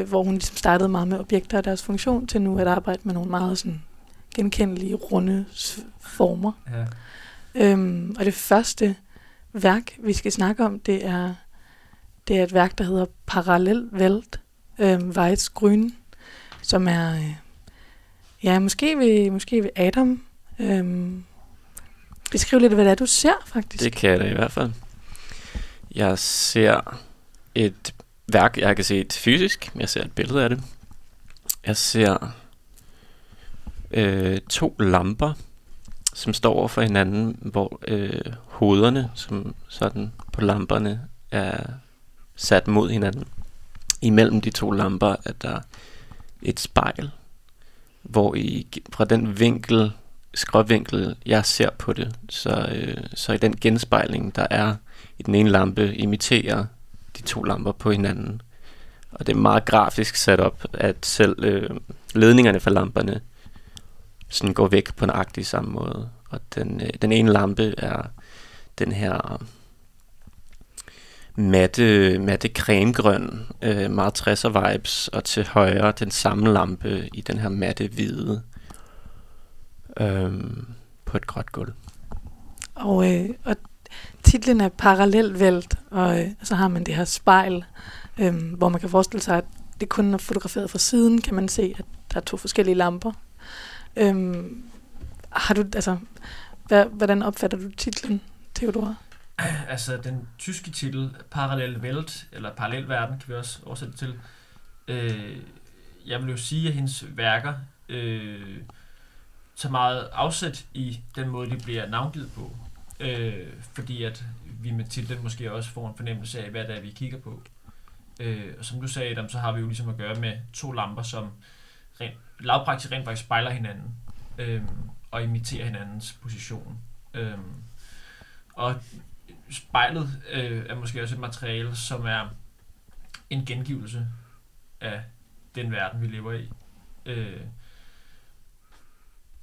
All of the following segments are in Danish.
øh, hvor hun ligesom startede meget med objekter og deres funktion, til nu at arbejde med nogle meget sådan genkendelige, runde former. Ja. Øhm, og det første værk, vi skal snakke om, det er, det er et værk, der hedder Parallel Welt, øhm, Weitz Grün, som er, øh, ja, måske vil, måske vil Adam øhm, beskrive lidt, hvad det er, du ser, faktisk. Det kan jeg da i hvert fald. Jeg ser et værk, jeg kan se et fysisk. Jeg ser et billede af det. Jeg ser øh, to lamper, som står over for hinanden, hvor øh, hovederne, som sådan på lamperne, er sat mod hinanden. Imellem de to lamper er der et spejl, hvor i, fra den vinkel, skråvinkel, jeg ser på det, så, øh, så i den genspejling, der er i den ene lampe, imiterer de to lamper på hinanden. Og det er meget grafisk sat op, at selv øh, ledningerne for lamperne sådan går væk på nøjagtig samme måde. Og den, øh, den ene lampe er den her øh, matte, matte cremegrøn, øh, meget 60'er vibes, og til højre den samme lampe i den her matte hvide øh, på et gråt gulv. Og, øh, og titlen er Parallelvælt, og øh, så har man det her spejl, øh, hvor man kan forestille sig, at det kun er fotograferet fra siden, kan man se, at der er to forskellige lamper. Øh, har du, altså, hvad, hvordan opfatter du titlen, Theodora? Altså, den tyske titel, Parallel Welt, eller Parallel Verden, kan vi også oversætte til. Øh, jeg vil jo sige, at hendes værker øh, tager meget afsæt i den måde, de bliver navngivet på. Øh, fordi at vi med titlen måske også får en fornemmelse af, hvad det er, vi kigger på. Øh, og som du sagde, Adam, så har vi jo ligesom at gøre med to lamper, som rent, lavpraktisk rent faktisk spejler hinanden øh, og imiterer hinandens position. Øh, og spejlet øh, er måske også et materiale, som er en gengivelse af den verden, vi lever i. Øh,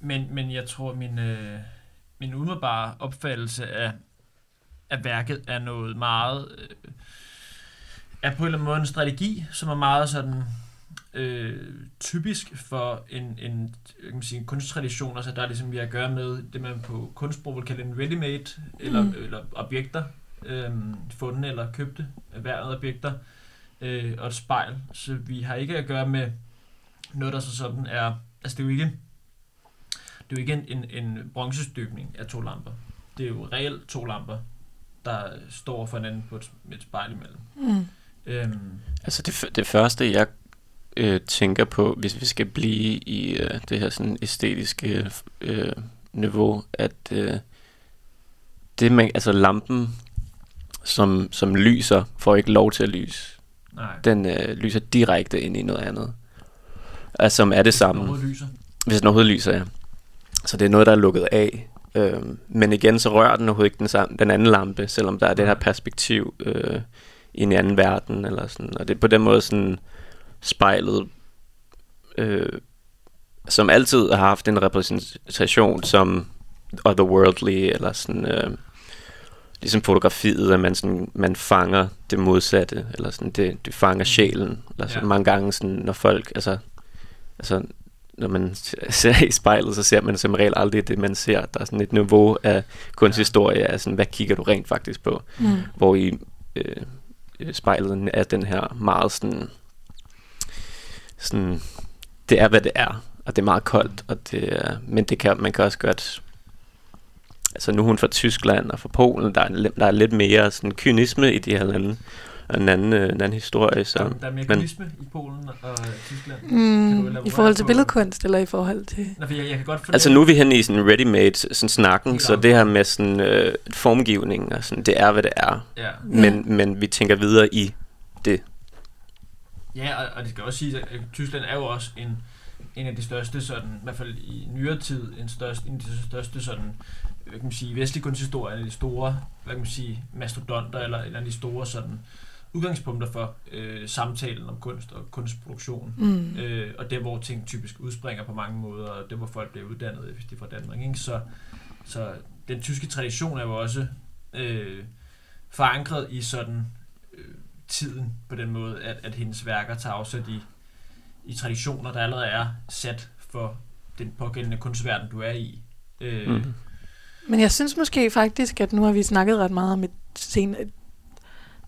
men, men jeg tror, min, øh, min umiddelbare opfattelse af, af værket er noget meget... Øh, er på en eller anden måde en strategi, som er meget sådan øh, typisk for en, en, kan sige, en kunsttradition, altså der er ligesom vi har at gøre med det, man på kunstsprog vil kalde en ready-made, eller, Mm. eller objekter, øh, fundne eller købte erhvervede objekter, øh, og et spejl. Så vi har ikke at gøre med noget, der så sådan er, altså det er jo ikke, det er jo ikke en, en, en bronzestøbning af to lamper. Det er jo reelt to lamper, der står for hinanden på et, et spejl imellem. Mm. Øhm, Altså det, det første, jeg øh, tænker på, hvis vi skal blive i øh, det her sådan æstetiske øh, niveau, at øh, det man, altså lampen, som, som lyser, får ikke lov til at lyse. nej. Den øh, lyser direkte ind i noget andet. Altså som er det samme. Overhovedet lyser. Hvis den overhovedet lyser, ja. Så det er noget, der er lukket af. Øhm, men igen, så rører den overhovedet ikke den, samme, den anden lampe, selvom der er det her perspektiv øh, i en anden verden. Eller sådan. Og det er på den måde sådan spejlet, øh, som altid har haft en repræsentation som otherworldly, eller sådan... Øh, ligesom fotografiet, at man, sådan, man fanger det modsatte, eller sådan, det, det fanger sjælen. Eller sådan, Ja. Mange gange, sådan, når folk, altså, altså når man ser i spejlet, så ser man som regel aldrig det, man ser. Der er sådan et niveau af kunsthistorie, af sådan, hvad kigger du rent faktisk på? Mm. Hvor i øh, spejlet er den her meget sådan, sådan, det er, hvad det er, og det er meget koldt, og det er, men det kan, man kan også godt, altså nu er hun fra Tyskland og fra Polen, der er, der er lidt mere sådan kynisme i de her lande, og en anden, øh, en anden historie, så, Der, der er mere men- i Polen og Tyskland. Mm, I forhold til på- billedkunst, eller i forhold til... Nå, for jeg, jeg kan godt fornemme, Altså nu er vi henne i sådan ready-made sådan snakken, så det her med sådan øh, formgivning og sådan, det er hvad det er. Ja, Men, men vi tænker videre i det. ja og, og det skal også sige, at Tyskland er jo også en, en af de største, sådan, i hvert fald i nyere tid, en, største, en af de største sådan, hvad kan man sige, vestlige kunsthistorier, en af de store, hvad kan man sige, mastodonter, eller en af de store sådan, udgangspunkter for øh, samtalen om kunst og kunstproduktion. Mm. Øh, og der, hvor ting typisk udspringer på mange måder, og der, hvor folk bliver uddannet, hvis de er fra Danmark. Ikke? Så, så den tyske tradition er jo også øh, forankret i sådan øh, tiden på den måde, at, at hendes værker tager afsæt i, i traditioner, der allerede er sat for den pågældende kunstverden, du er i. Øh, Mm. Men jeg synes måske faktisk, at nu har vi snakket ret meget om et, sen, et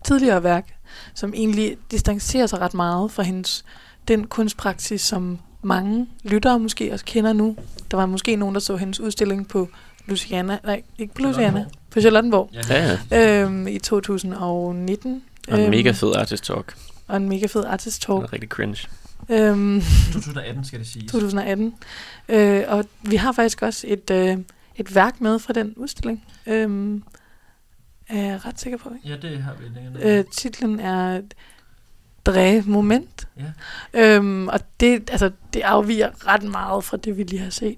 tidligere værk, som egentlig distancerer sig ret meget fra hendes den kunstpraksis, som mange lyttere måske også kender nu. Der var måske nogen, der så hendes udstilling på Luciana, nej, ikke på Luciana, på Charlottenborg Ja, det Ja, øhm, i 2019. Og en Øhm, mega fed artist talk. Og en mega fed artist talk. Den er rigtig cringe. Øhm, 2018 skal det siges. 2018. Øh, og vi har faktisk også et, øh, et værk med fra den udstilling. Øhm, er jeg ret sikker på. Ikke? Ja, det har vi længere. Øh, titlen er Dræ Moment. Ja. Øhm, og det, altså, det afviger ret meget fra det, vi lige har set.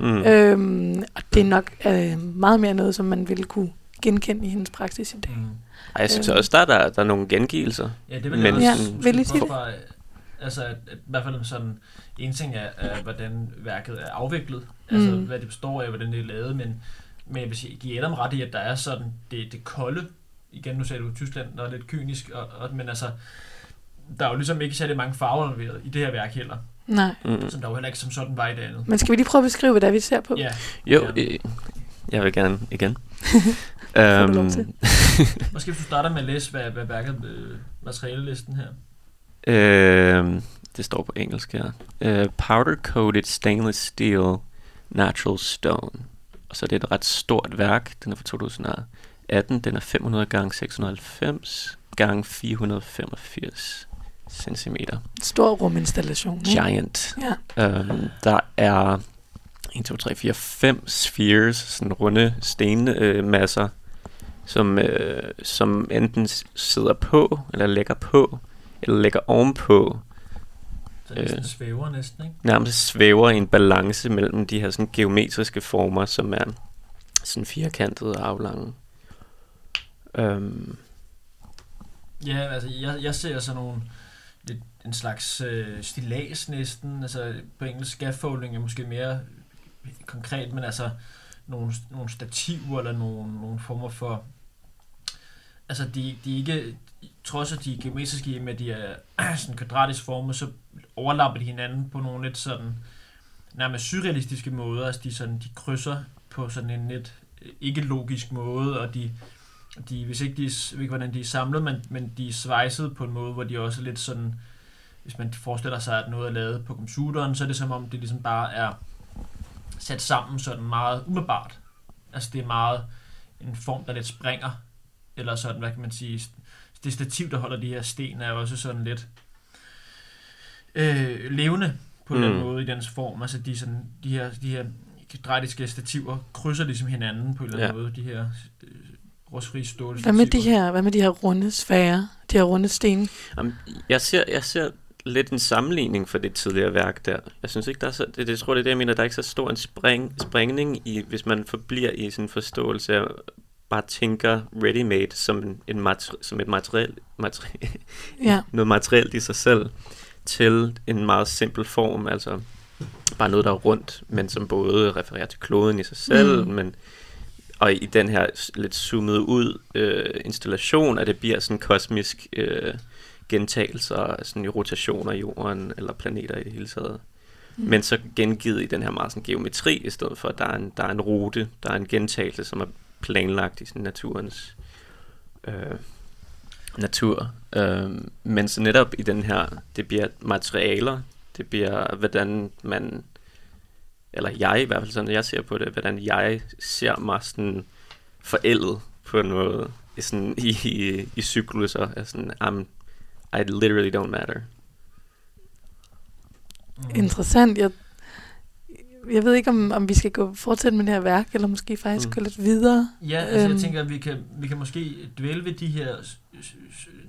Mm. Øhm, og det er nok øh, meget mere noget, som man ville kunne genkende i hendes praksis i dag. Mm. Ej, jeg synes Øhm. også, der er, der, der er nogle gengivelser. Ja, det vil Men jeg også Ja, vil sige det? Altså, at, at, i hvert fald sådan, en ting er, er, hvordan værket er afviklet, altså Mm. hvad det består af, hvordan det er lavet, men, men jeg vil sige, give Adam ret i, at der er sådan det, det kolde, igen nu sagde du Tyskland, der er lidt kynisk, og, og, men altså, der er jo ligesom ikke særlig mange farver involveret i det her værk heller, Nej. Mm. som der jo heller ikke som sådan var i det andet. Men skal vi lige prøve at beskrive, hvad det er, vi ser på? Ja, Jo, Ja. øh, jeg vil gerne igen. Til. måske hvis du starter med at læse, hvad, hvad værket, øh, materialelisten her. Øh, det står på engelsk her. Øh, powder coated stainless steel natural stone. Og så er det et ret stort værk. Den er fra 2018. Den er 500 gange 690 gange 485 centimeter. Stor ruminstallation. ikke? Giant. Ja. Um, der er 1, 2, 3, 4, 5 spheres, sådan runde stenmasser, øh, masser, som, øh, som enten sidder på, eller lægger på, eller lægger ovenpå, Så det er Øh. svæver næsten, ikke? nærmest svæver i en balance mellem de her sådan geometriske former, som er sådan firkantede og aflange. Um, Ja, altså jeg, jeg ser sådan nogle lidt en slags øh, stilas næsten, altså på engelsk scaffolding er måske mere konkret, men altså nogle, nogle stativer eller nogle, nogle former for altså de, de er ikke trods at de er geometriske i med de er sådan kvadratisk formet, så overlapper de hinanden på nogle lidt sådan nærmest surrealistiske måder, altså de, sådan, de krydser på sådan en lidt øh, ikke logisk måde, og de de, hvis ikke de, ved ikke hvordan de er samlet, men, men de er svejset på en måde, hvor de også er lidt sådan, hvis man forestiller sig, at noget er lavet på computeren, så er det som om, det ligesom bare er sat sammen sådan meget umiddelbart. Altså det er meget en form, der lidt springer, eller sådan, hvad kan man sige, det stativ, der holder de her sten, er også sådan lidt øh, levende på mm. den måde i dens form. Altså de, sådan, de her, de her kvadratiske stativer krydser ligesom hinanden på en eller anden Ja. måde, de her øh, rostfri stål Hvad med de her, hvad med de her runde sfærer? De her runde sten? Jamen, jeg ser, jeg ser lidt en sammenligning for det tidligere værk der. Jeg synes ikke, der er så, det, det jeg tror det er det, jeg mener, der er ikke så stor en spring, springning i, hvis man forbliver i sådan en forståelse af, bare tænker ready-made som, en, en mater, som et materiel, materiel, Ja. noget materielt i sig selv, til en meget simpel form, altså bare noget, der er rundt, men som både refererer til kloden i sig selv, Mm. men og i den her lidt zoomet ud øh, installation, at det bliver sådan kosmisk øh, gentagelser, sådan i rotationer i jorden, eller planeter i det hele taget. Mm. Men så gengivet i den her meget sådan geometri, i stedet for, at der er en, der er en rute, der er en gentagelse, som er planlagt i sådan naturens øh, natur. Øh, men så netop i den her, det bliver materialer, det bliver, hvordan man, eller jeg i hvert fald sådan, jeg ser på det, hvordan jeg ser mig sådan forældet på en måde, i, sådan, i, i, i cykluser, er sådan, I'm, I literally don't matter. Mm. Interessant. Jeg, jeg ved ikke, om, om vi skal gå fortsætte med det her værk, eller måske faktisk Mm. gå lidt videre. Ja, altså Øhm. jeg tænker, at vi kan, vi kan måske dvæle ved de her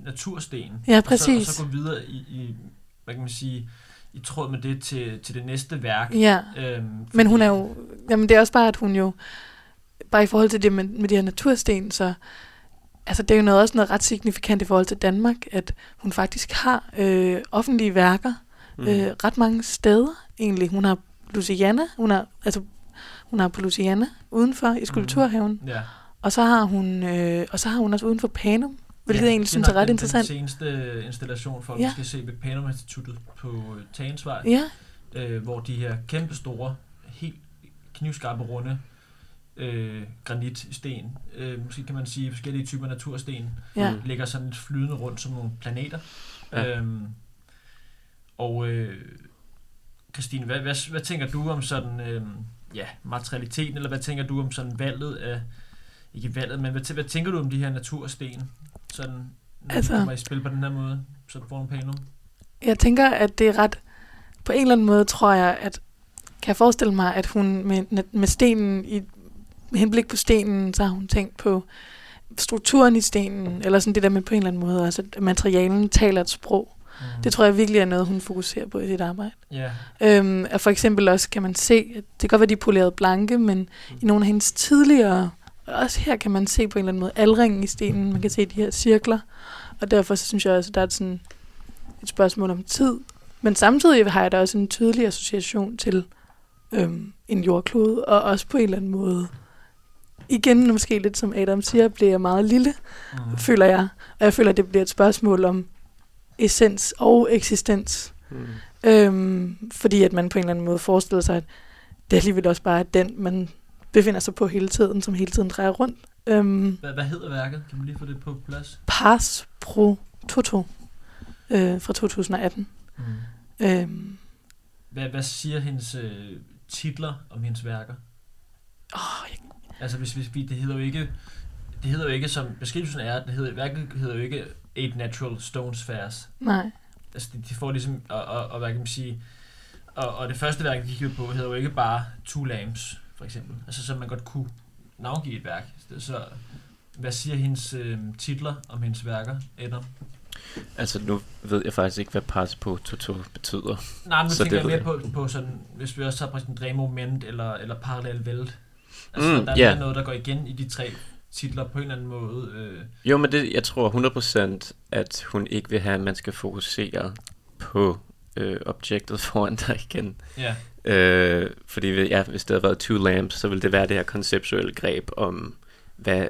natursten. Ja, Og så, præcis. og så gå videre i, i, hvad kan man sige, i tråd med det til, til det næste værk. Ja, Øhm, men hun fordi- er jo... Jamen, det er også bare, at hun jo... Bare i forhold til det med, med de her natursten, så... Altså, det er jo noget, også noget ret signifikant i forhold til Danmark, at hun faktisk har øh, offentlige værker mm. øh, ret mange steder, egentlig. Hun har Luciana, hun har, altså, hun har på Luciana udenfor i Skulpturhaven, mm. Ja, og så har hun, øh, og så har hun også uden for Panum, hvilket jeg egentlig synes er ret nok interessant. Den, den seneste installation, folk Ja. ja. skal se ved Panum Instituttet på Tagensvej, Ja, øh, hvor de her kæmpe store, helt knivskarpe runde øh, granitsten, øh, måske kan man sige forskellige typer natursten, ja. Ligger sådan lidt flydende rundt som nogle planeter. Ja. Ja. Øhm, og øh, Christine, hvad, hvad, hvad tænker du om sådan øh, ja, materialiteten, eller hvad tænker du om sådan valget af, ikke valget, men hvad, hvad tænker du om de her natursten, sådan, når altså, de kommer i spil på den her måde, så du får nogle pæne Jeg tænker, at det er ret... På en eller anden måde tror jeg, at... Kan jeg forestille mig, at hun med, med stenen i med henblik på stenen, så har hun tænkt på strukturen i stenen, eller sådan det der med på en eller anden måde, altså at materialen taler et sprog. Mm. Det tror jeg virkelig er noget, hun fokuserer på i sit arbejde. Ja, Øhm, og for eksempel også kan man se, at det kan godt være, de er poleret blanke, men i nogle af hendes tidligere, og også her kan man se på en eller anden måde alringen i stenen, man kan se de her cirkler, og derfor så synes jeg også, at der er sådan et spørgsmål om tid, men samtidig har jeg da også en tydelig association til øhm, en jordklode, og også på en eller anden måde, igen måske lidt som Adam siger, bliver jeg meget lille, mm. føler jeg, og jeg føler, at det bliver et spørgsmål om essens og eksistens. Mm. Øhm, fordi at man på en eller anden måde forestiller sig, at det alligevel også bare er den, man befinder sig på hele tiden, som hele tiden drejer rundt. Øhm, hvad, hvad hedder værket? Kan man lige få det på plads? Pars pro Toto øh, fra 2018. Mm. Øhm, Hvad, hvad siger hendes øh, titler om hendes værker? åh, jeg, Altså hvis, hvis vi, det hedder jo ikke, det hedder jo ikke, som beskrivelsen er, det hedder, værket hedder jo ikke Eight Natural Stones Fairs. nej, Altså de, de får ligesom, og, og, og hvad kan man sige, og, og det første værk, de kigger på, hedder jo ikke bare Two Lamps, for eksempel. Altså så man godt kunne navngive et værk. Så hvad siger hendes øh, titler om hendes værker, Adam? Altså, nu ved jeg faktisk ikke, hvad pass på Toto betyder. Nej, men nu Så tænker jeg det mere ved på, på sådan, hvis vi også tager præsident moment eller, eller parallel vælt. Altså, Mm, der er ja. yeah. noget, der går igen i de tre titler på en eller anden måde. Øh, Jo, men det, jeg tror 100% at hun ikke vil have, at man skal fokusere på øh, objektet foran dig igen. ja. Øh, fordi ja, hvis det havde været Two Lamps, så ville det være det her konceptuelle greb om, hvad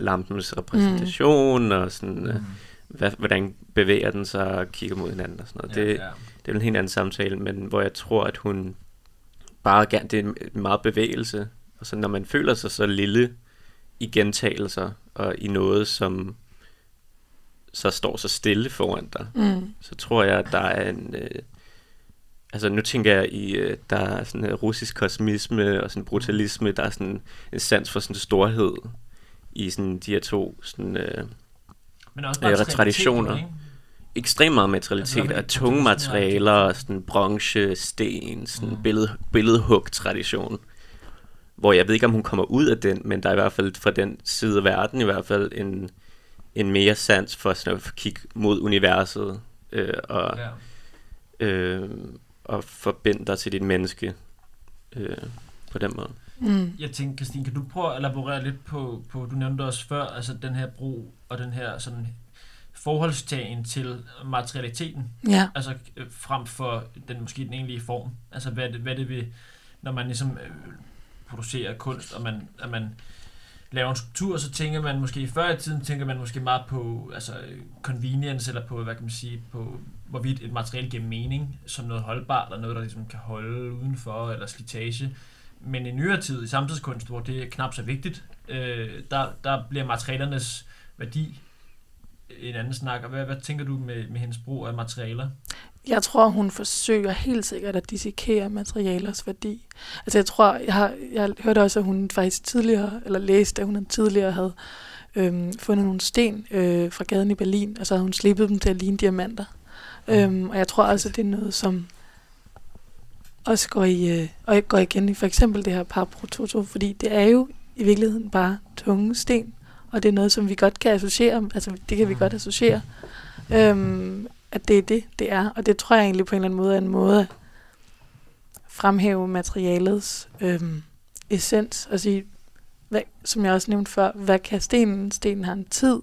lampens repræsentation mm. og sådan, øh, Mm. hvad, hvordan bevæger den sig og kigger mod hinanden og sådan noget. ja, det, ja. det er en helt anden samtale, men hvor jeg tror, at hun bare gerne, det er meget bevægelse. Og så når man føler sig så lille i gentagelser og i noget, som så står så stille foran dig, mm, så tror jeg, at der er en... Øh, altså nu tænker jeg i, øh, der er sådan en russisk kosmisme og sådan brutalisme, der er sådan en sans for sådan storhed i sådan de her to sådan, øh, Men også Øh, bare traditioner. ikke? ekstremt meget materialitet Altså, af tunge materialer og sådan bronze, sten, sådan Mm. billed, billedhug-tradition. Hvor jeg ved ikke, om hun kommer ud af den, men der er i hvert fald fra den side af verden i hvert fald en, en mere sans for sådan at kigge mod universet øh, og, Ja. øh, og forbinde dig til dit menneske øh, på den måde. mm, Jeg tænker, Christine, kan du prøve at elaborere lidt på, på du nævnte også før, altså den her bro og den her sådan forholdstagen til materialiteten, ja, altså øh, frem for den måske den egentlige form. Altså hvad er det, hvad er det ved, når man ligesom øh, producerer kunst, og man, at man laver en skulptur, så tænker man måske før i tiden, tænker man måske meget på altså, convenience, eller på, hvad kan man sige, på hvorvidt et materiale giver mening, som noget holdbart, eller noget, der ligesom kan holde udenfor, eller slitage. Men i nyere tid, i samtidskunst, hvor det er knap så vigtigt, øh, der, der bliver materialernes værdi en anden snak. Og hvad, hvad tænker du med, med hendes brug af materialer? Jeg tror, hun forsøger helt sikkert at dissekere materialers værdi. Altså jeg tror, jeg har jeg hørte også, at hun faktisk tidligere, eller læste, at hun tidligere havde øhm, fundet nogle sten øh, fra gaden i Berlin, og så havde hun slippet dem til at ligne diamanter. Øhm, og jeg tror også, at det er noget, som også går, i, øh, og går igen i for eksempel det her par prototo, fordi det er jo i virkeligheden bare tunge sten, og det er noget, som vi godt kan associere, altså det kan vi godt associere, øhm, at det er det, det er, og det tror jeg egentlig på en eller anden måde er en måde at fremhæve materialets øhm, essens, og sige, hvad, som jeg også nævnte før, hvad kan stenen? Stenen har en tid,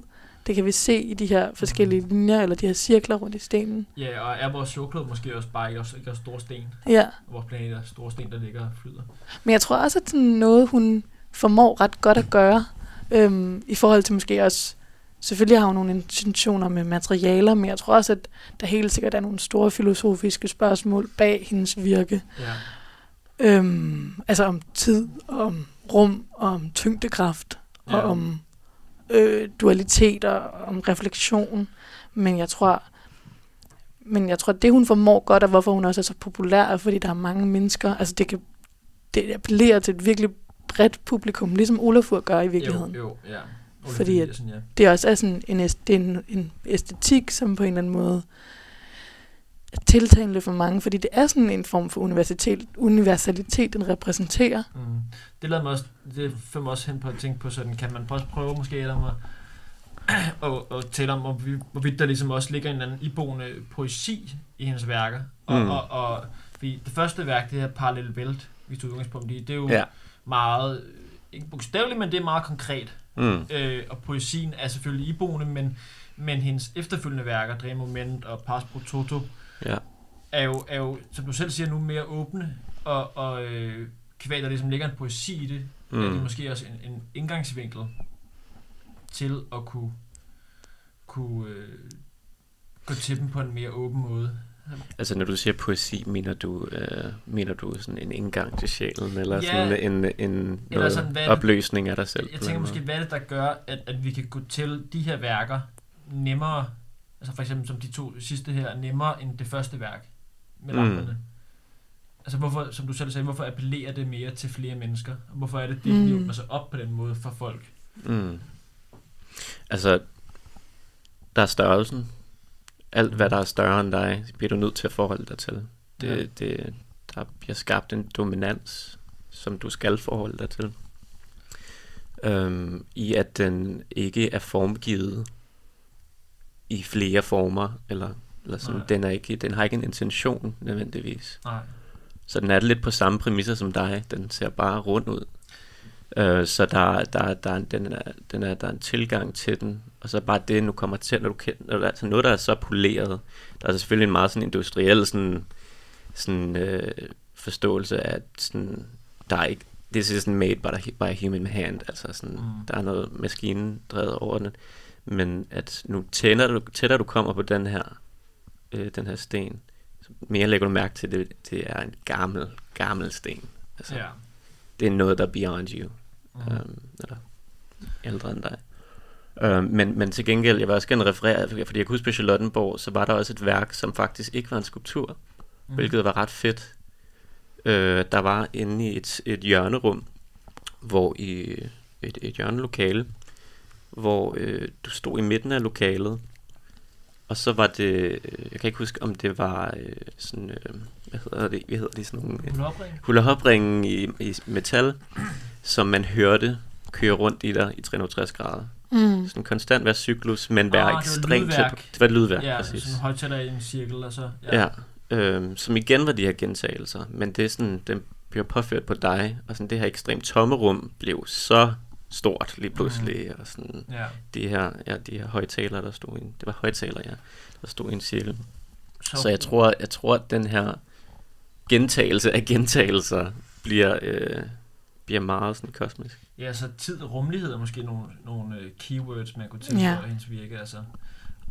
det kan vi se i de her forskellige linjer, eller de her cirkler rundt i stenen. Ja, og er vores jordklode måske også bare ikke også, ikke også store sten? Ja, Vores planet er store sten, der ligger og flyder. men jeg tror også, at sådan noget, hun formår ret godt at gøre, øhm, i forhold til måske også selvfølgelig har hun nogle intentioner med materialer, men jeg tror også, at der helt sikkert er nogle store filosofiske spørgsmål bag hendes virke. Ja. Øhm, altså om tid, om rum, om tyngdekraft, ja. og om øh, dualiteter, om refleksion. Men jeg tror, men jeg tror, det hun formår godt, og hvorfor hun også er så populær, er fordi der er mange mennesker. Altså det kan det appellerer til et virkelig bredt publikum, ligesom Olafur gør i virkeligheden. Jo, jo, ja. Fordi at- ja. Det er også er sådan en, det er en, en æstetik, som på en eller anden måde er tiltalende for mange, fordi det er sådan en form for universitet, universalitet, den repræsenterer. Mm. Det lader mig også, det fører mig også hen på at tænke på sådan, kan man også prøve måske Adam, at, og, og tale om, hvorvidt, hvorvidt der ligesom også ligger en eller anden iboende poesi i hendes værker. Og, Mm. og, og fordi det første værk, det her Parallel Vælt, vi tog udgangspunkt i, det er jo Ja. meget, ikke bogstaveligt, men det er meget konkret. Mm. Øh, og poesien er selvfølgelig iboende, men, men hendes efterfølgende værker, Dream Moment og Pas pro Toto, Ja. er jo, er jo, som du selv siger nu, mere åbne, og, og øh, kvad der ligesom ligger en poesi i det, mm. er det Mm. måske også en, en indgangsvinkel til at kunne, kunne øh, gå til dem på en mere åben måde. Altså når du siger poesi, mener du, øh, mener du sådan en indgang til sjælen, eller Ja. sådan en, en Eller noget sådan, hvad er det- opløsning af dig selv? Jeg tænker en måske, hvad er det, der gør, at, at vi kan gå til de her værker nemmere, altså for eksempel som de to sidste her, nemmere end det første værk med Mm. lamperne. Altså hvorfor, som du selv sagde, hvorfor appellerer det mere til flere mennesker? Og hvorfor er det, det mm. åbner sig op på den måde for folk? Mm. Altså, der er størrelsen. Alt, hvad der er større end dig, bliver du nødt til at forholde dig til. Det, Ja. det, der bliver skabt en dominans, som du skal forholde dig til. Øhm, I at den ikke er formgivet i flere former, eller, eller sådan, Nej. den, er ikke, den har ikke en intention nødvendigvis. Nej. Så den er lidt på samme præmisser som dig. Den ser bare rund ud. Øh, så der, der, der, er- den er, den er, der er en tilgang til den. Og så bare det, nu kommer til, når du kender, altså noget, der er så poleret. Der er selvfølgelig en meget sådan industriel sådan, sådan, øh, forståelse af, at sådan, der er ikke, this isn't made by by human hand. Altså sådan, Mm. der er noget maskinedrevet over den. Men at nu tættere du, tættere du kommer på den her, øh, den her sten, så mere lægger du mærke til, det, det er en gammel, gammel sten. Altså, Ja. Det er noget, der er beyond you, Mm. øhm, eller ældre end dig. Øhm, men, men til gengæld, jeg vil også gerne referere, fordi jeg kunne huske på Charlottenborg, så var der også et værk, som faktisk ikke var en skulptur, mm. hvilket var ret fedt. Øh, der var inde i et, et hjørnerum, hvor i et, et hjørnelokale, hvor øh, du stod i midten af lokalet, og så var det, øh, jeg kan ikke huske, om det var øh, sådan, øh, hvad hedder det, hvad hedder det, sådan nogle, øh, Hulopring? hulahopringen i, i metal, som man hørte køre rundt i dig i 360 grader. Mm. Sådan konstant hver cyklus, men Ah, være det var et ekstremt tæt. Det var et lydværk, Ja, præcis. sådan en højtaler i en cirkel, og så... Ja, øhm, som igen var de her gentagelser, men det er sådan, den bliver påført på dig, og sådan det her ekstremt tomme rum blev så stort lige pludselig, mm. og sådan ja. de her, ja, de her højtalere, der stod i en, det var højtalere, ja, der stod i en cirkel. Så, Så jeg tror, jeg tror, at den her gentagelse af gentagelser bliver, øh, bliver meget sådan kosmisk. Ja, så tid og rummelighed er måske nogle, nogle øh, keywords, man kunne tilføje Ja. ja. hendes virke, altså.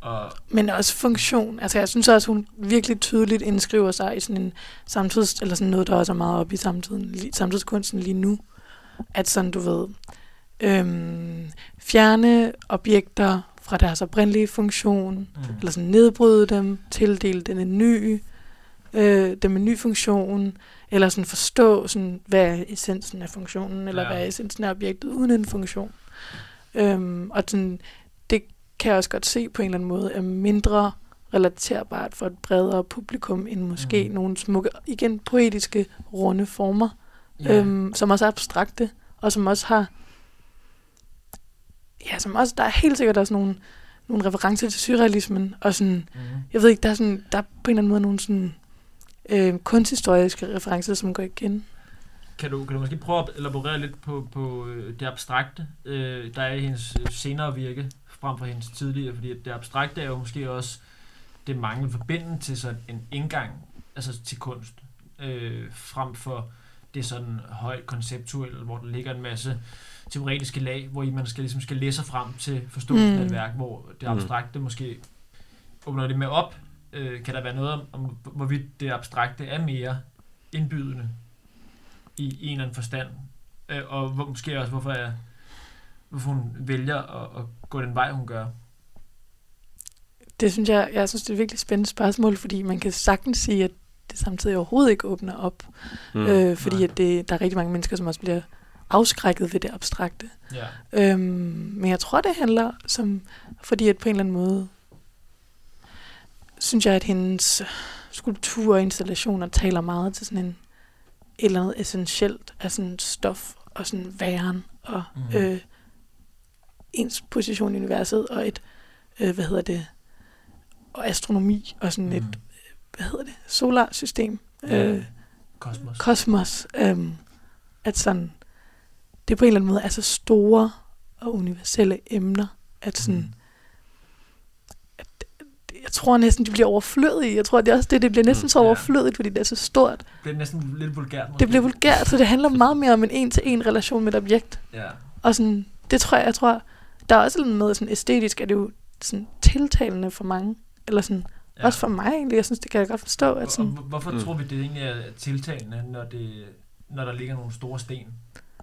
Og, Men også funktion. Altså jeg synes også, hun virkelig tydeligt indskriver sig i sådan en samtids, eller sådan noget, der også er meget op i samtiden, li- samtidskunsten lige nu. At sådan, du ved, øhm, fjerne objekter fra deres oprindelige funktion, mm, eller sådan nedbryde dem, tildele den en ny, øh, dem en ny funktion, eller sådan forstå, sådan, hvad er essensen af funktionen, eller Ja. hvad er essensen af objektet uden en funktion. Øhm, og sådan, det kan jeg også godt se på en eller anden måde, er mindre relaterbart for et bredere publikum, end måske mm. nogle smukke, igen poetiske, runde former, ja. øhm, som også er abstrakte, og som også har, ja, som også, der er helt sikkert også nogle, nogle referencer til surrealismen, og sådan, mm, jeg ved ikke, der er, sådan, der er på en eller anden måde nogle sådan, øh, kunsthistoriske referencer, som går igen. Kan du, kan du måske prøve at elaborere lidt på, på øh, det abstrakte, øh, der er i hendes øh, senere virke, frem for hendes tidligere, fordi det abstrakte er jo måske også det mange forbindende til sådan en indgang, altså til kunst, øh, frem for det sådan højt konceptuelle, hvor der ligger en masse teoretiske lag, hvor I man skal, ligesom skal læse sig frem til forståelsen Mm. af et værk, hvor det Mm. abstrakte måske åbner det med op. Øh, kan der være noget om, om, hvorvidt det abstrakte er mere indbydende i, i en eller anden forstand? Øh, og hvor, måske også, hvorfor, er, hvorfor hun vælger at, at gå den vej, hun gør. Det synes jeg, jeg synes, det er et virkelig spændende spørgsmål, fordi man kan sagtens sige, at det samtidig overhovedet ikke åbner op. Mm. Mm. Øh, fordi Nej. at det, der er rigtig mange mennesker, som også bliver afskrækket ved det abstrakte. Ja. Øhm, men jeg tror, det handler som, fordi at på en eller anden måde, synes jeg, at hendes skulpturer og installationer taler meget til sådan en, et eller andet essentielt af sådan stof og sådan væren og Mhm. mm. øh, ens position i universet og et, øh, hvad hedder det, og astronomi og sådan mm. et, Mm. hvad hedder det, solarsystem, Ja. øh, Kosmos. kosmos, øhm, at sådan, det på en eller anden måde er så store og universelle emner, at sådan, Mm. at, jeg tror næsten, de bliver overflødige. Jeg tror, det er også det, det bliver næsten Mm, så ja. overflødigt, fordi det er så stort. Det er næsten lidt vulgært. Måske. Det bliver vulgært, så det handler meget mere om en en-til-en relation med et objekt. Ja. Og sådan, det tror jeg, jeg tror, der er også noget sådan æstetisk, er det jo sådan tiltalende for mange. Eller sådan, ja. også for mig egentlig. Jeg synes, det kan jeg godt forstå. At sådan, og hvorfor mm. tror vi, det egentlig er tiltalende, når, det, når der ligger nogle store sten?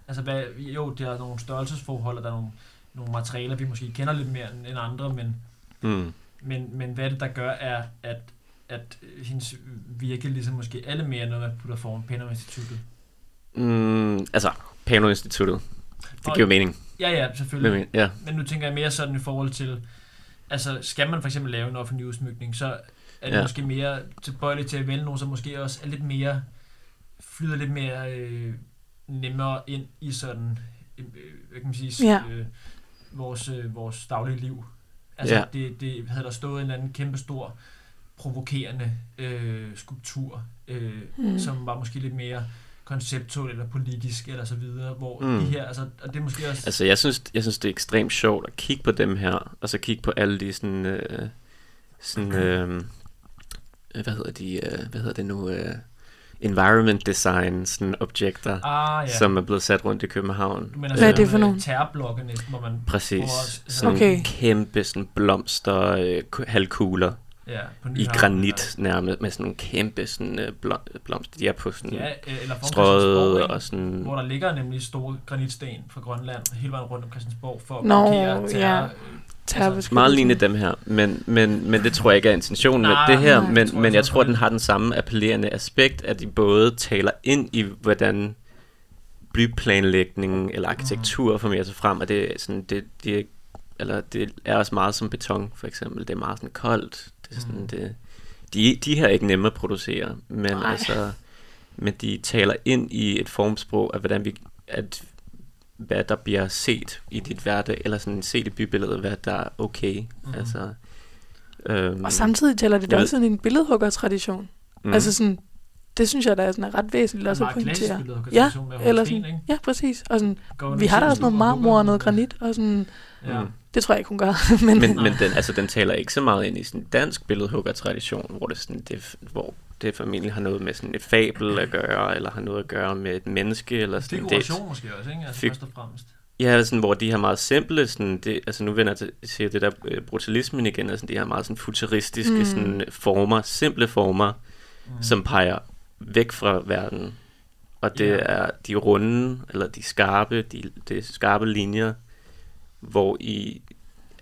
Altså, hvad, jo, der er nogle størrelsesforhold, og der er nogle, nogle materialer, vi måske kender lidt mere end, andre, men, Mm. men, men hvad det, der gør, er, at, at hendes virke ligesom måske alle mere noget, man putter foran Penham Instituttet? Mm, altså, Pano Instituttet. Det Og- giver mening. Ja, ja, selvfølgelig. Men, ja. Men nu tænker jeg mere sådan i forhold til, altså skal man for eksempel lave en offentlig udsmykning, så er det ja. måske mere tilbøjeligt til at vælge nogen, som måske også er lidt mere, flyder lidt mere øh, nemmere ind i sådan, øh, hvad kan man sige, Ja. øh, vores, øh, vores daglige liv. Altså Ja. det, det havde der stået en eller anden kæmpe stor provokerende øh, skulptur, øh, Mm. som var måske lidt mere konceptuel eller politisk eller så videre, hvor Mm. mm. de her, altså, og det er måske også... Altså, jeg synes, jeg synes, det er ekstremt sjovt at kigge på dem her, og så kigge på alle de sådan, øh, sådan øh, hvad hedder de, øh, hvad hedder det nu, øh, environment design sådan objekter, Ah, ja. som er blevet sat rundt i København. Du mener Hvad er det for nogle nogle? Terrorblokke næsten, hvor man... Præcis. Også- Sådan Okay. kæmpe sådan blomster, øh, ku- halvkugler Ja, i granit nærmest, med sådan nogle kæmpe sådan, øh, blom- blomster. De er på sådan Ja, øh, eller strøget og sådan... Hvor der ligger nemlig store granitsten fra Grønland hele vejen rundt om Christiansborg for at Nå, blokere terror. ja. Terrorbeskyttelsen. Meget lignende dem her, men, men, men det tror jeg ikke er intentionen med Nej, det her, nej, men, jeg men jeg tror, den har den samme appellerende aspekt, at de både taler ind i, hvordan byplanlægning eller arkitektur formerer sig frem, og det er sådan, det, det, eller det er også meget som beton, for eksempel. Det er meget sådan koldt. Det er sådan, Mm. det, de, de her er ikke nemme at producere, men Nej. altså, men de taler ind i et formsprog af, hvordan vi, at hvad der bliver set i dit hverdag, eller sådan set i bybilledet, hvad der er okay. Mm. Altså, øhm, Og samtidig tæller det da også sådan en billedhugger-tradition. mm. Altså sådan, det synes jeg, der er sådan er ret væsentligt også at pointere. Ja, eller sådan, ikke? ja, præcis. Og sådan, Går vi har da også noget og marmor og noget granit, og sådan, Ja. Det tror jeg ikke, hun gør. men, men, men den, altså, den taler ikke så meget ind i sådan en dansk billedhugger-tradition, hvor det, sådan, det, hvor det formentlig har noget med sådan et fabel at gøre, eller har noget at gøre med et menneske, eller sådan Dekoration måske også, ikke? Altså først og fremmest. Ja, sådan, hvor de her meget simple, sådan, det, altså nu vender jeg til, det der øh, brutalismen igen, altså de her meget sådan futuristiske Mm. sådan, former, simple former, Mm. som peger væk fra verden. Og det Ja. er de runde, eller de skarpe, de, de skarpe linjer, hvor i,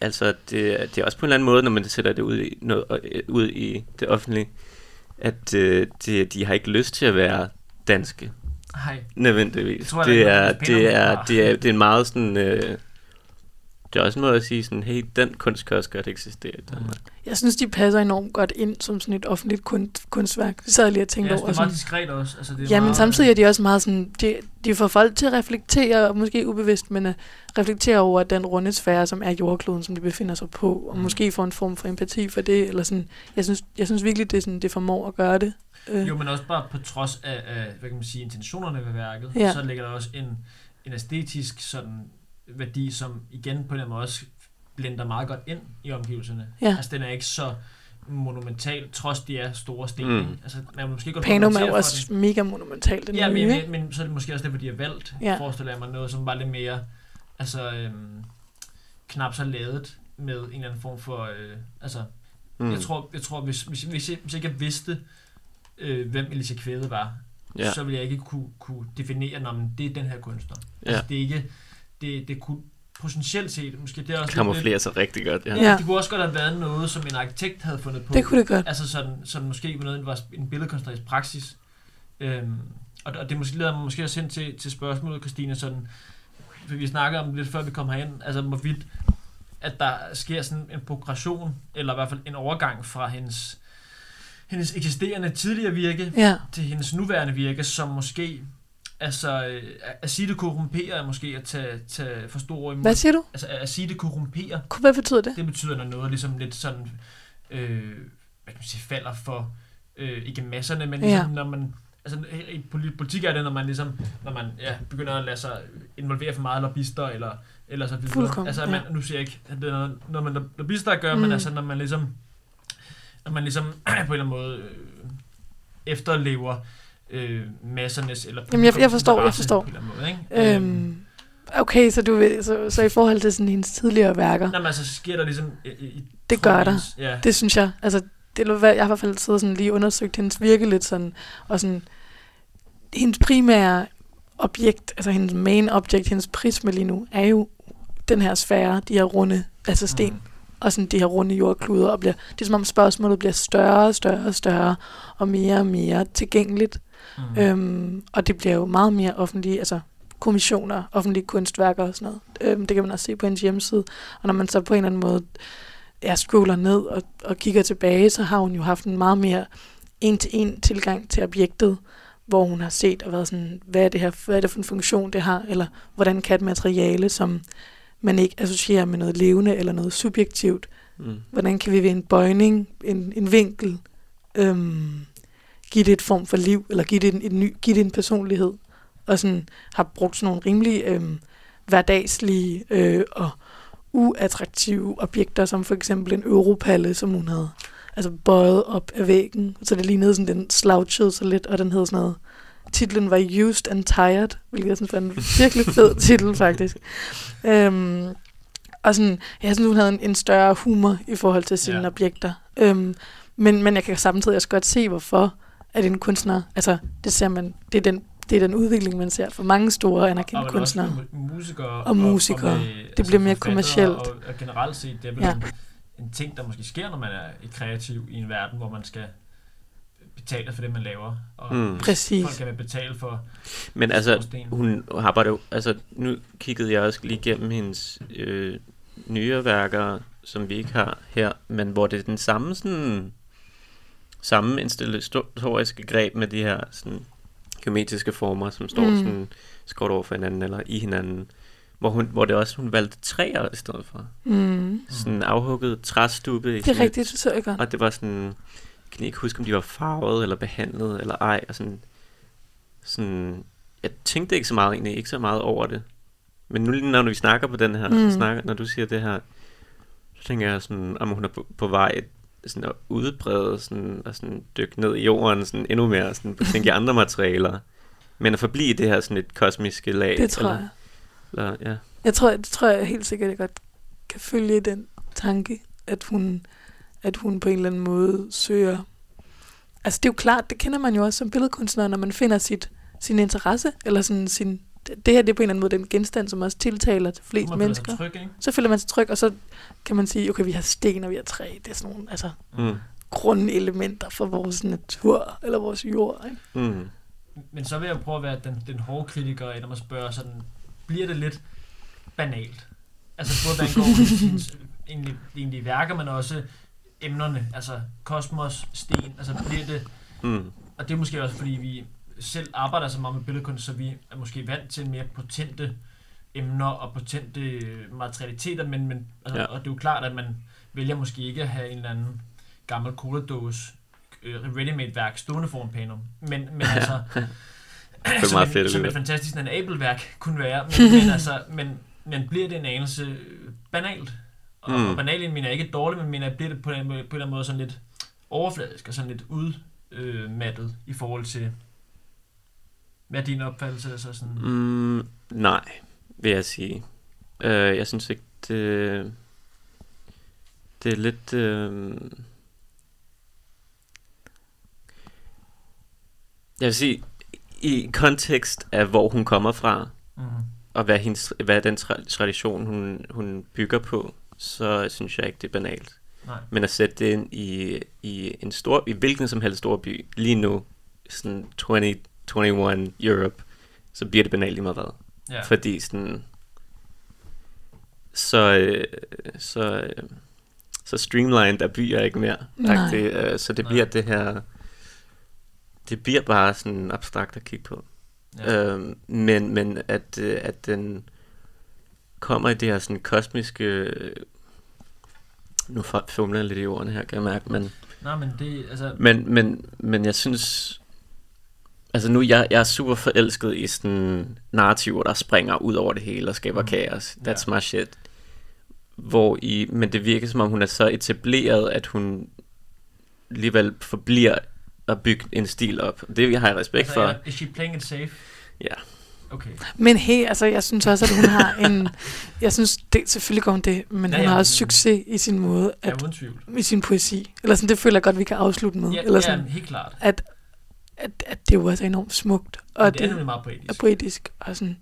altså det, er- det er også på en eller anden måde, når man sætter det ud i, noget, øh, ud i det offentlige, at øh, det, de har ikke lyst til at være danske, Hej. nødvendigvis. Det tror det, er det, er, det, er, det er en meget sådan... Øh, det er også en måde at sige sådan, hey, den kunst kan også godt eksistere i. Danmark. jeg synes, de passer enormt godt ind som sådan et offentligt kunst, kunstværk. Det sad jeg lige og Ja, tænkte altså, over. det er meget Sådan. diskret også. Altså, det er Ja, men meget, samtidig er de også meget sådan, de, de får folk til at reflektere, og måske ubevidst, men at reflektere over den runde sfære, som er jordkloden, som de befinder sig på, og Mm. måske få en form for empati for det, eller sådan. Jeg synes, jeg synes virkelig, det, er sådan, det formår at gøre det. Øh, Jo, men også bare på trods af, af hvad kan man sige, intentionerne ved værket, Ja. ja. så ligger der også en, en æstetisk sådan værdi, som igen på den måde også blender meget godt ind i omgivelserne. Ja. Altså, den er ikke så monumental, trods de er store sten. Mm. Altså, man må måske godt Panum er jo også mega monumental, den Ja, nye, men, men, men så er det måske også derfor, de har valgt, Ja. forestiller jeg mig, noget, som var lidt mere altså, øhm, knap så ladet med en eller anden form for, øh, altså, mm. jeg tror, jeg tror hvis, hvis, hvis, jeg, hvis jeg ikke vidste, øh, hvem Elisa Kvæde var, ja. så ville jeg ikke kunne, kunne definere, om det er den her kunstner. Ja. Altså, det er ikke, det, det kunne potentielt set, måske det er også Kamuflerer sig rigtig godt, ja. ja. Det kunne også godt have været noget, som en arkitekt havde fundet på. Det kunne det godt. Altså sådan, sådan måske noget, var en billedkunstnerisk praksis. Øhm, og, og det måske leder mig måske også hen til, til spørgsmålet, Christine, sådan, for vi snakkede om lidt før vi kom herind, altså hvorvidt, at der sker sådan en progression, eller i hvert fald en overgang fra hendes, hendes eksisterende tidligere virke, ja. til hendes nuværende virke, som måske Altså, øh, at sige det korrumperer er måske at tage, tage for stor imod. Hvad siger du? Altså, at sige det korrumperer. Hvad betyder det? Det betyder, når noget ligesom lidt sådan, øh, hvad kan man sige, falder for, øh, ikke masserne, men ligesom, ja. når man, altså i politik er det, når man ligesom, når man ja, begynder at lade sig involvere for meget lobbyister, eller, eller så videre. Fuldkommen, altså, man, ja. nu siger jeg ikke, at det er noget, noget man lobbyister gør, mm. men altså, når man ligesom, når man ligesom på en eller anden måde øh, efterlever øh, massernes eller Jamen, jeg, jeg forstår, jeg forstår. På en måde, ikke? Øhm, øhm, okay, så du ved, så, så i forhold til sådan hendes tidligere værker. Nej, men altså, så sker der ligesom... I, i, det gør der. Ja. Det synes jeg. Altså, det, jeg har i hvert fald siddet sådan lige undersøgt hendes virke lidt sådan, og sådan, hendes primære objekt, altså hendes main object, hendes prisme lige nu, er jo den her sfære, de her runde, altså sten, mm. og sådan de her runde jordkluder, og bliver, det er som om spørgsmålet bliver større og større og større, og mere og mere tilgængeligt. Mm. Øhm, og det bliver jo meget mere offentlige, altså kommissioner, offentlige kunstværker og sådan noget. Øhm, det kan man også se på hendes hjemmeside. Og når man så på en eller anden måde ja, scroller ned og, og kigger tilbage, så har hun jo haft en meget mere en-til-en tilgang til objektet, hvor hun har set og været sådan, hvad er det her, hvad er det for en funktion det har, eller hvordan kan et materiale, som man ikke associerer med noget levende eller noget subjektivt, mm. hvordan kan vi ved en bøjning, en, en vinkel, øhm, give det et form for liv, eller give det en, en ny, give det en personlighed, og sådan har brugt sådan nogle rimelig øh, hverdagslige øh, og uattraktive objekter, som for eksempel en europalle, som hun havde altså bøjet op af væggen, så det lignede sådan, den slouchede så lidt, og den hed sådan noget, titlen var Used and Tired, hvilket jeg synes var en virkelig fed titel faktisk. Øhm, og sådan, jeg synes, hun havde en, en større humor i forhold til sine yeah. objekter. Øhm, men, men jeg kan samtidig også godt se, hvorfor at en kunstner, altså det ser man, det er den det er den udvikling, man ser for mange store anerkendte kunstnere. Og musikere. Og musikere. Og, og med, det altså bliver mere kommercielt. Og, og generelt set, det er ja. en, en ting, der måske sker, når man er kreativ i en verden, hvor man skal betale for det, man laver. Og mm. Præcis. folk kan betale for Men altså, hun har bare altså, nu kiggede jeg også lige igennem hendes øh, nye værker, som vi ikke har her, men hvor det er den samme sådan samme installatoriske greb med de her sådan, geometriske former, som står mm. sådan skråt over for hinanden, eller i hinanden. Hvor, hun, hvor det også, hun valgte træer i stedet for. Mm. Sådan afhugget træstube. Det er rigtigt, det så jeg godt. Og det var sådan, jeg kan ikke huske, om de var farvet, eller behandlet, eller ej. Og sådan, sådan, jeg tænkte ikke så meget egentlig, ikke så meget over det. Men nu når vi snakker på den her, mm. snakker, når du siger det her, så tænker jeg sådan, om hun er på, på vej sådan at udbrede sådan, og sådan dykke ned i jorden sådan endnu mere, sådan på tænke andre materialer. Men at forblive det her sådan et kosmiske lag. Det tror eller, jeg. Eller, ja. Jeg tror, det tror jeg helt sikkert, at jeg godt kan følge den tanke, at hun, at hun på en eller anden måde søger. Altså det er jo klart, det kender man jo også som billedkunstner, når man finder sit, sin interesse, eller sådan sin, det her det er på en eller anden måde den genstand, som også tiltaler til flest man mennesker. Tryg, ikke? Så føler man sig tryg, og så kan man sige, okay, vi har sten og vi har træ. Det er sådan nogle altså, mm. grundelementer for vores natur, eller vores jord. Ikke? Mm. Men så vil jeg prøve at være den, den hårde kritiker, eller man spørger sådan, bliver det lidt banalt? Altså både hvad angår egentlig, egentlig værker, men også emnerne, altså kosmos, sten, altså bliver det, mm. og det er måske også fordi vi selv arbejder så meget med billedkunst, så vi er måske vant til mere potente emner og potente materialiteter, men, men altså, ja. og det er jo klart, at man vælger måske ikke at have en eller anden gammel cola-dåse øh, ready-made værk stående foran panum. Men, men altså, det er meget fedt, som et fantastisk en Abel-værk kunne være, men, men, altså, men, men bliver det en anelse banalt? Og, mm. og banalt mener jeg ikke dårligt, men mener jeg, bliver det på en, på en eller anden måde sådan lidt overfladisk og sådan lidt udmattet øh, i forhold til hvad er din opfattelse? Altså sådan? Mm, nej, vil jeg sige. Øh, jeg synes ikke, det, det er lidt... Øh, jeg vil sige, i kontekst af, hvor hun kommer fra, Mm. og hvad, hendes, hvad den tra- tradition, hun, hun bygger på, så synes jeg ikke, det er banalt. Nej. Men at sætte det ind i, i en stor, i hvilken som helst stor by, lige nu, sådan 2021 Europe, så bliver det banalt i meget hvad. Ja. Fordi sådan, så, øh, så, øh, så streamlined er byer ikke mere. Nej. Øh, så det Nej. bliver det her, det bliver bare sådan abstrakt at kigge på. Ja. Øhm, men, men at, at den kommer i det her sådan kosmiske... Nu fumler jeg lidt i ordene her, kan jeg mærke, men, Nej, men det, altså... men, men, men jeg synes... Altså nu, jeg, jeg er super forelsket i sådan narrativer, der springer ud over det hele og skaber Mm. kaos. That's Ja. my shit. Hvor i, men det virker som om, hun er så etableret, at hun alligevel forbliver at bygge en stil op. Det har jeg respekt altså, for. er- Is she playing it safe? Ja. Okay. Men hey, altså, jeg synes også, at hun har en... Jeg synes, det, selvfølgelig går hun det, men Ja, ja, hun ja, har også succes i sin måde, Ja, at, uden tvivl. i sin poesi. Eller sådan, det føler jeg godt, vi kan afslutte med. Ja, Eller ja, sådan, helt klart. at, at, at det jo også er enormt smukt, og at det er det nemlig meget poetisk. er poetisk, og sådan,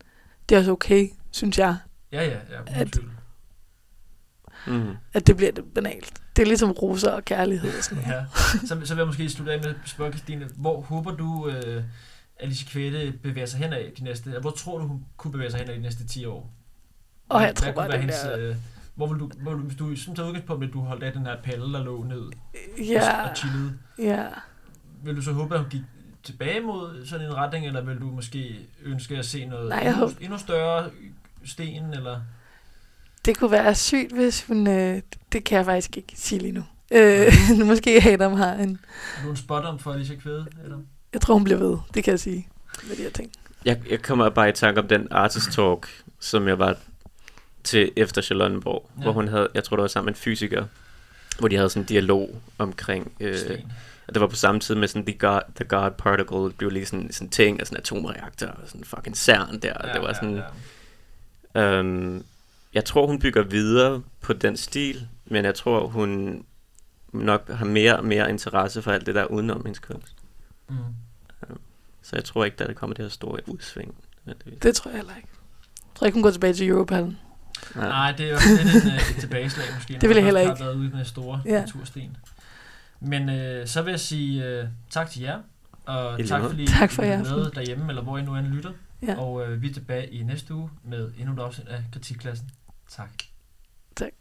det er også okay, synes jeg, Ja, ja, ja, uden At- tvivl. Mm. at det bliver det banalt. Det er ligesom roser og kærlighed og sådan. Ja. Så, så vil jeg måske slutte af med at spørge Christine, hvor håber du, øh, Alice Kvæde bevæger sig hen af de næste, hvor tror du, hun kunne bevæge sig hen af de næste 10 år? Og jeg tror kunne bare, hendes, der, øh, hvor vil du, hvor, vil du- hvis du sådan tager udgangspunkt, at du holdt af den her palle, der lå ned ja, og chillede, ja. vil du så håbe, at hun gik tilbage mod sådan en retning, eller vil du måske ønske at se noget Nej, jeg endnu, håber- endnu større sten, eller? Det kunne være sygt, hvis hun... Øh, det kan jeg faktisk ikke sige lige nu. Øh, måske Adam har en... Er du en spot om for Alicia Kvæde, eller? Jeg tror, hun bliver ved. Det kan jeg sige. Med de her ting. Jeg, jeg kommer bare i tanke om den artist talk, som jeg var til efter Charlottenborg, ja. hvor hun havde, jeg tror det var sammen med en fysiker, hvor de havde sådan en dialog omkring, øh, Sten. Og det var på samme tid med sådan The God, the God Particle, det blev lige sådan, sådan en ting, og sådan en atomreaktor, og sådan fucking CERN der, og det var sådan, Ja, ja. Øhm, jeg tror, hun bygger videre på den stil, men jeg tror, hun nok har mere og mere interesse for alt det der udenom hendes kunst. Mm. Så jeg tror ikke, der kommer det her store udsving. Det tror jeg heller ikke. Jeg tror ikke, hun går tilbage til Europallen. Nej. Nej, det er jo lidt en, øh, et tilbageslag måske. Det vil jeg heller først Har været ude med store Ja. ja. natursten. Men øh, så vil jeg sige øh, tak til jer, og tak fordi tak for I er med derhjemme, eller hvor I nu end lytter. Ja. Og øh, vi er tilbage i næste uge med endnu et afsnit af Kritikklassen. Tak. Tak.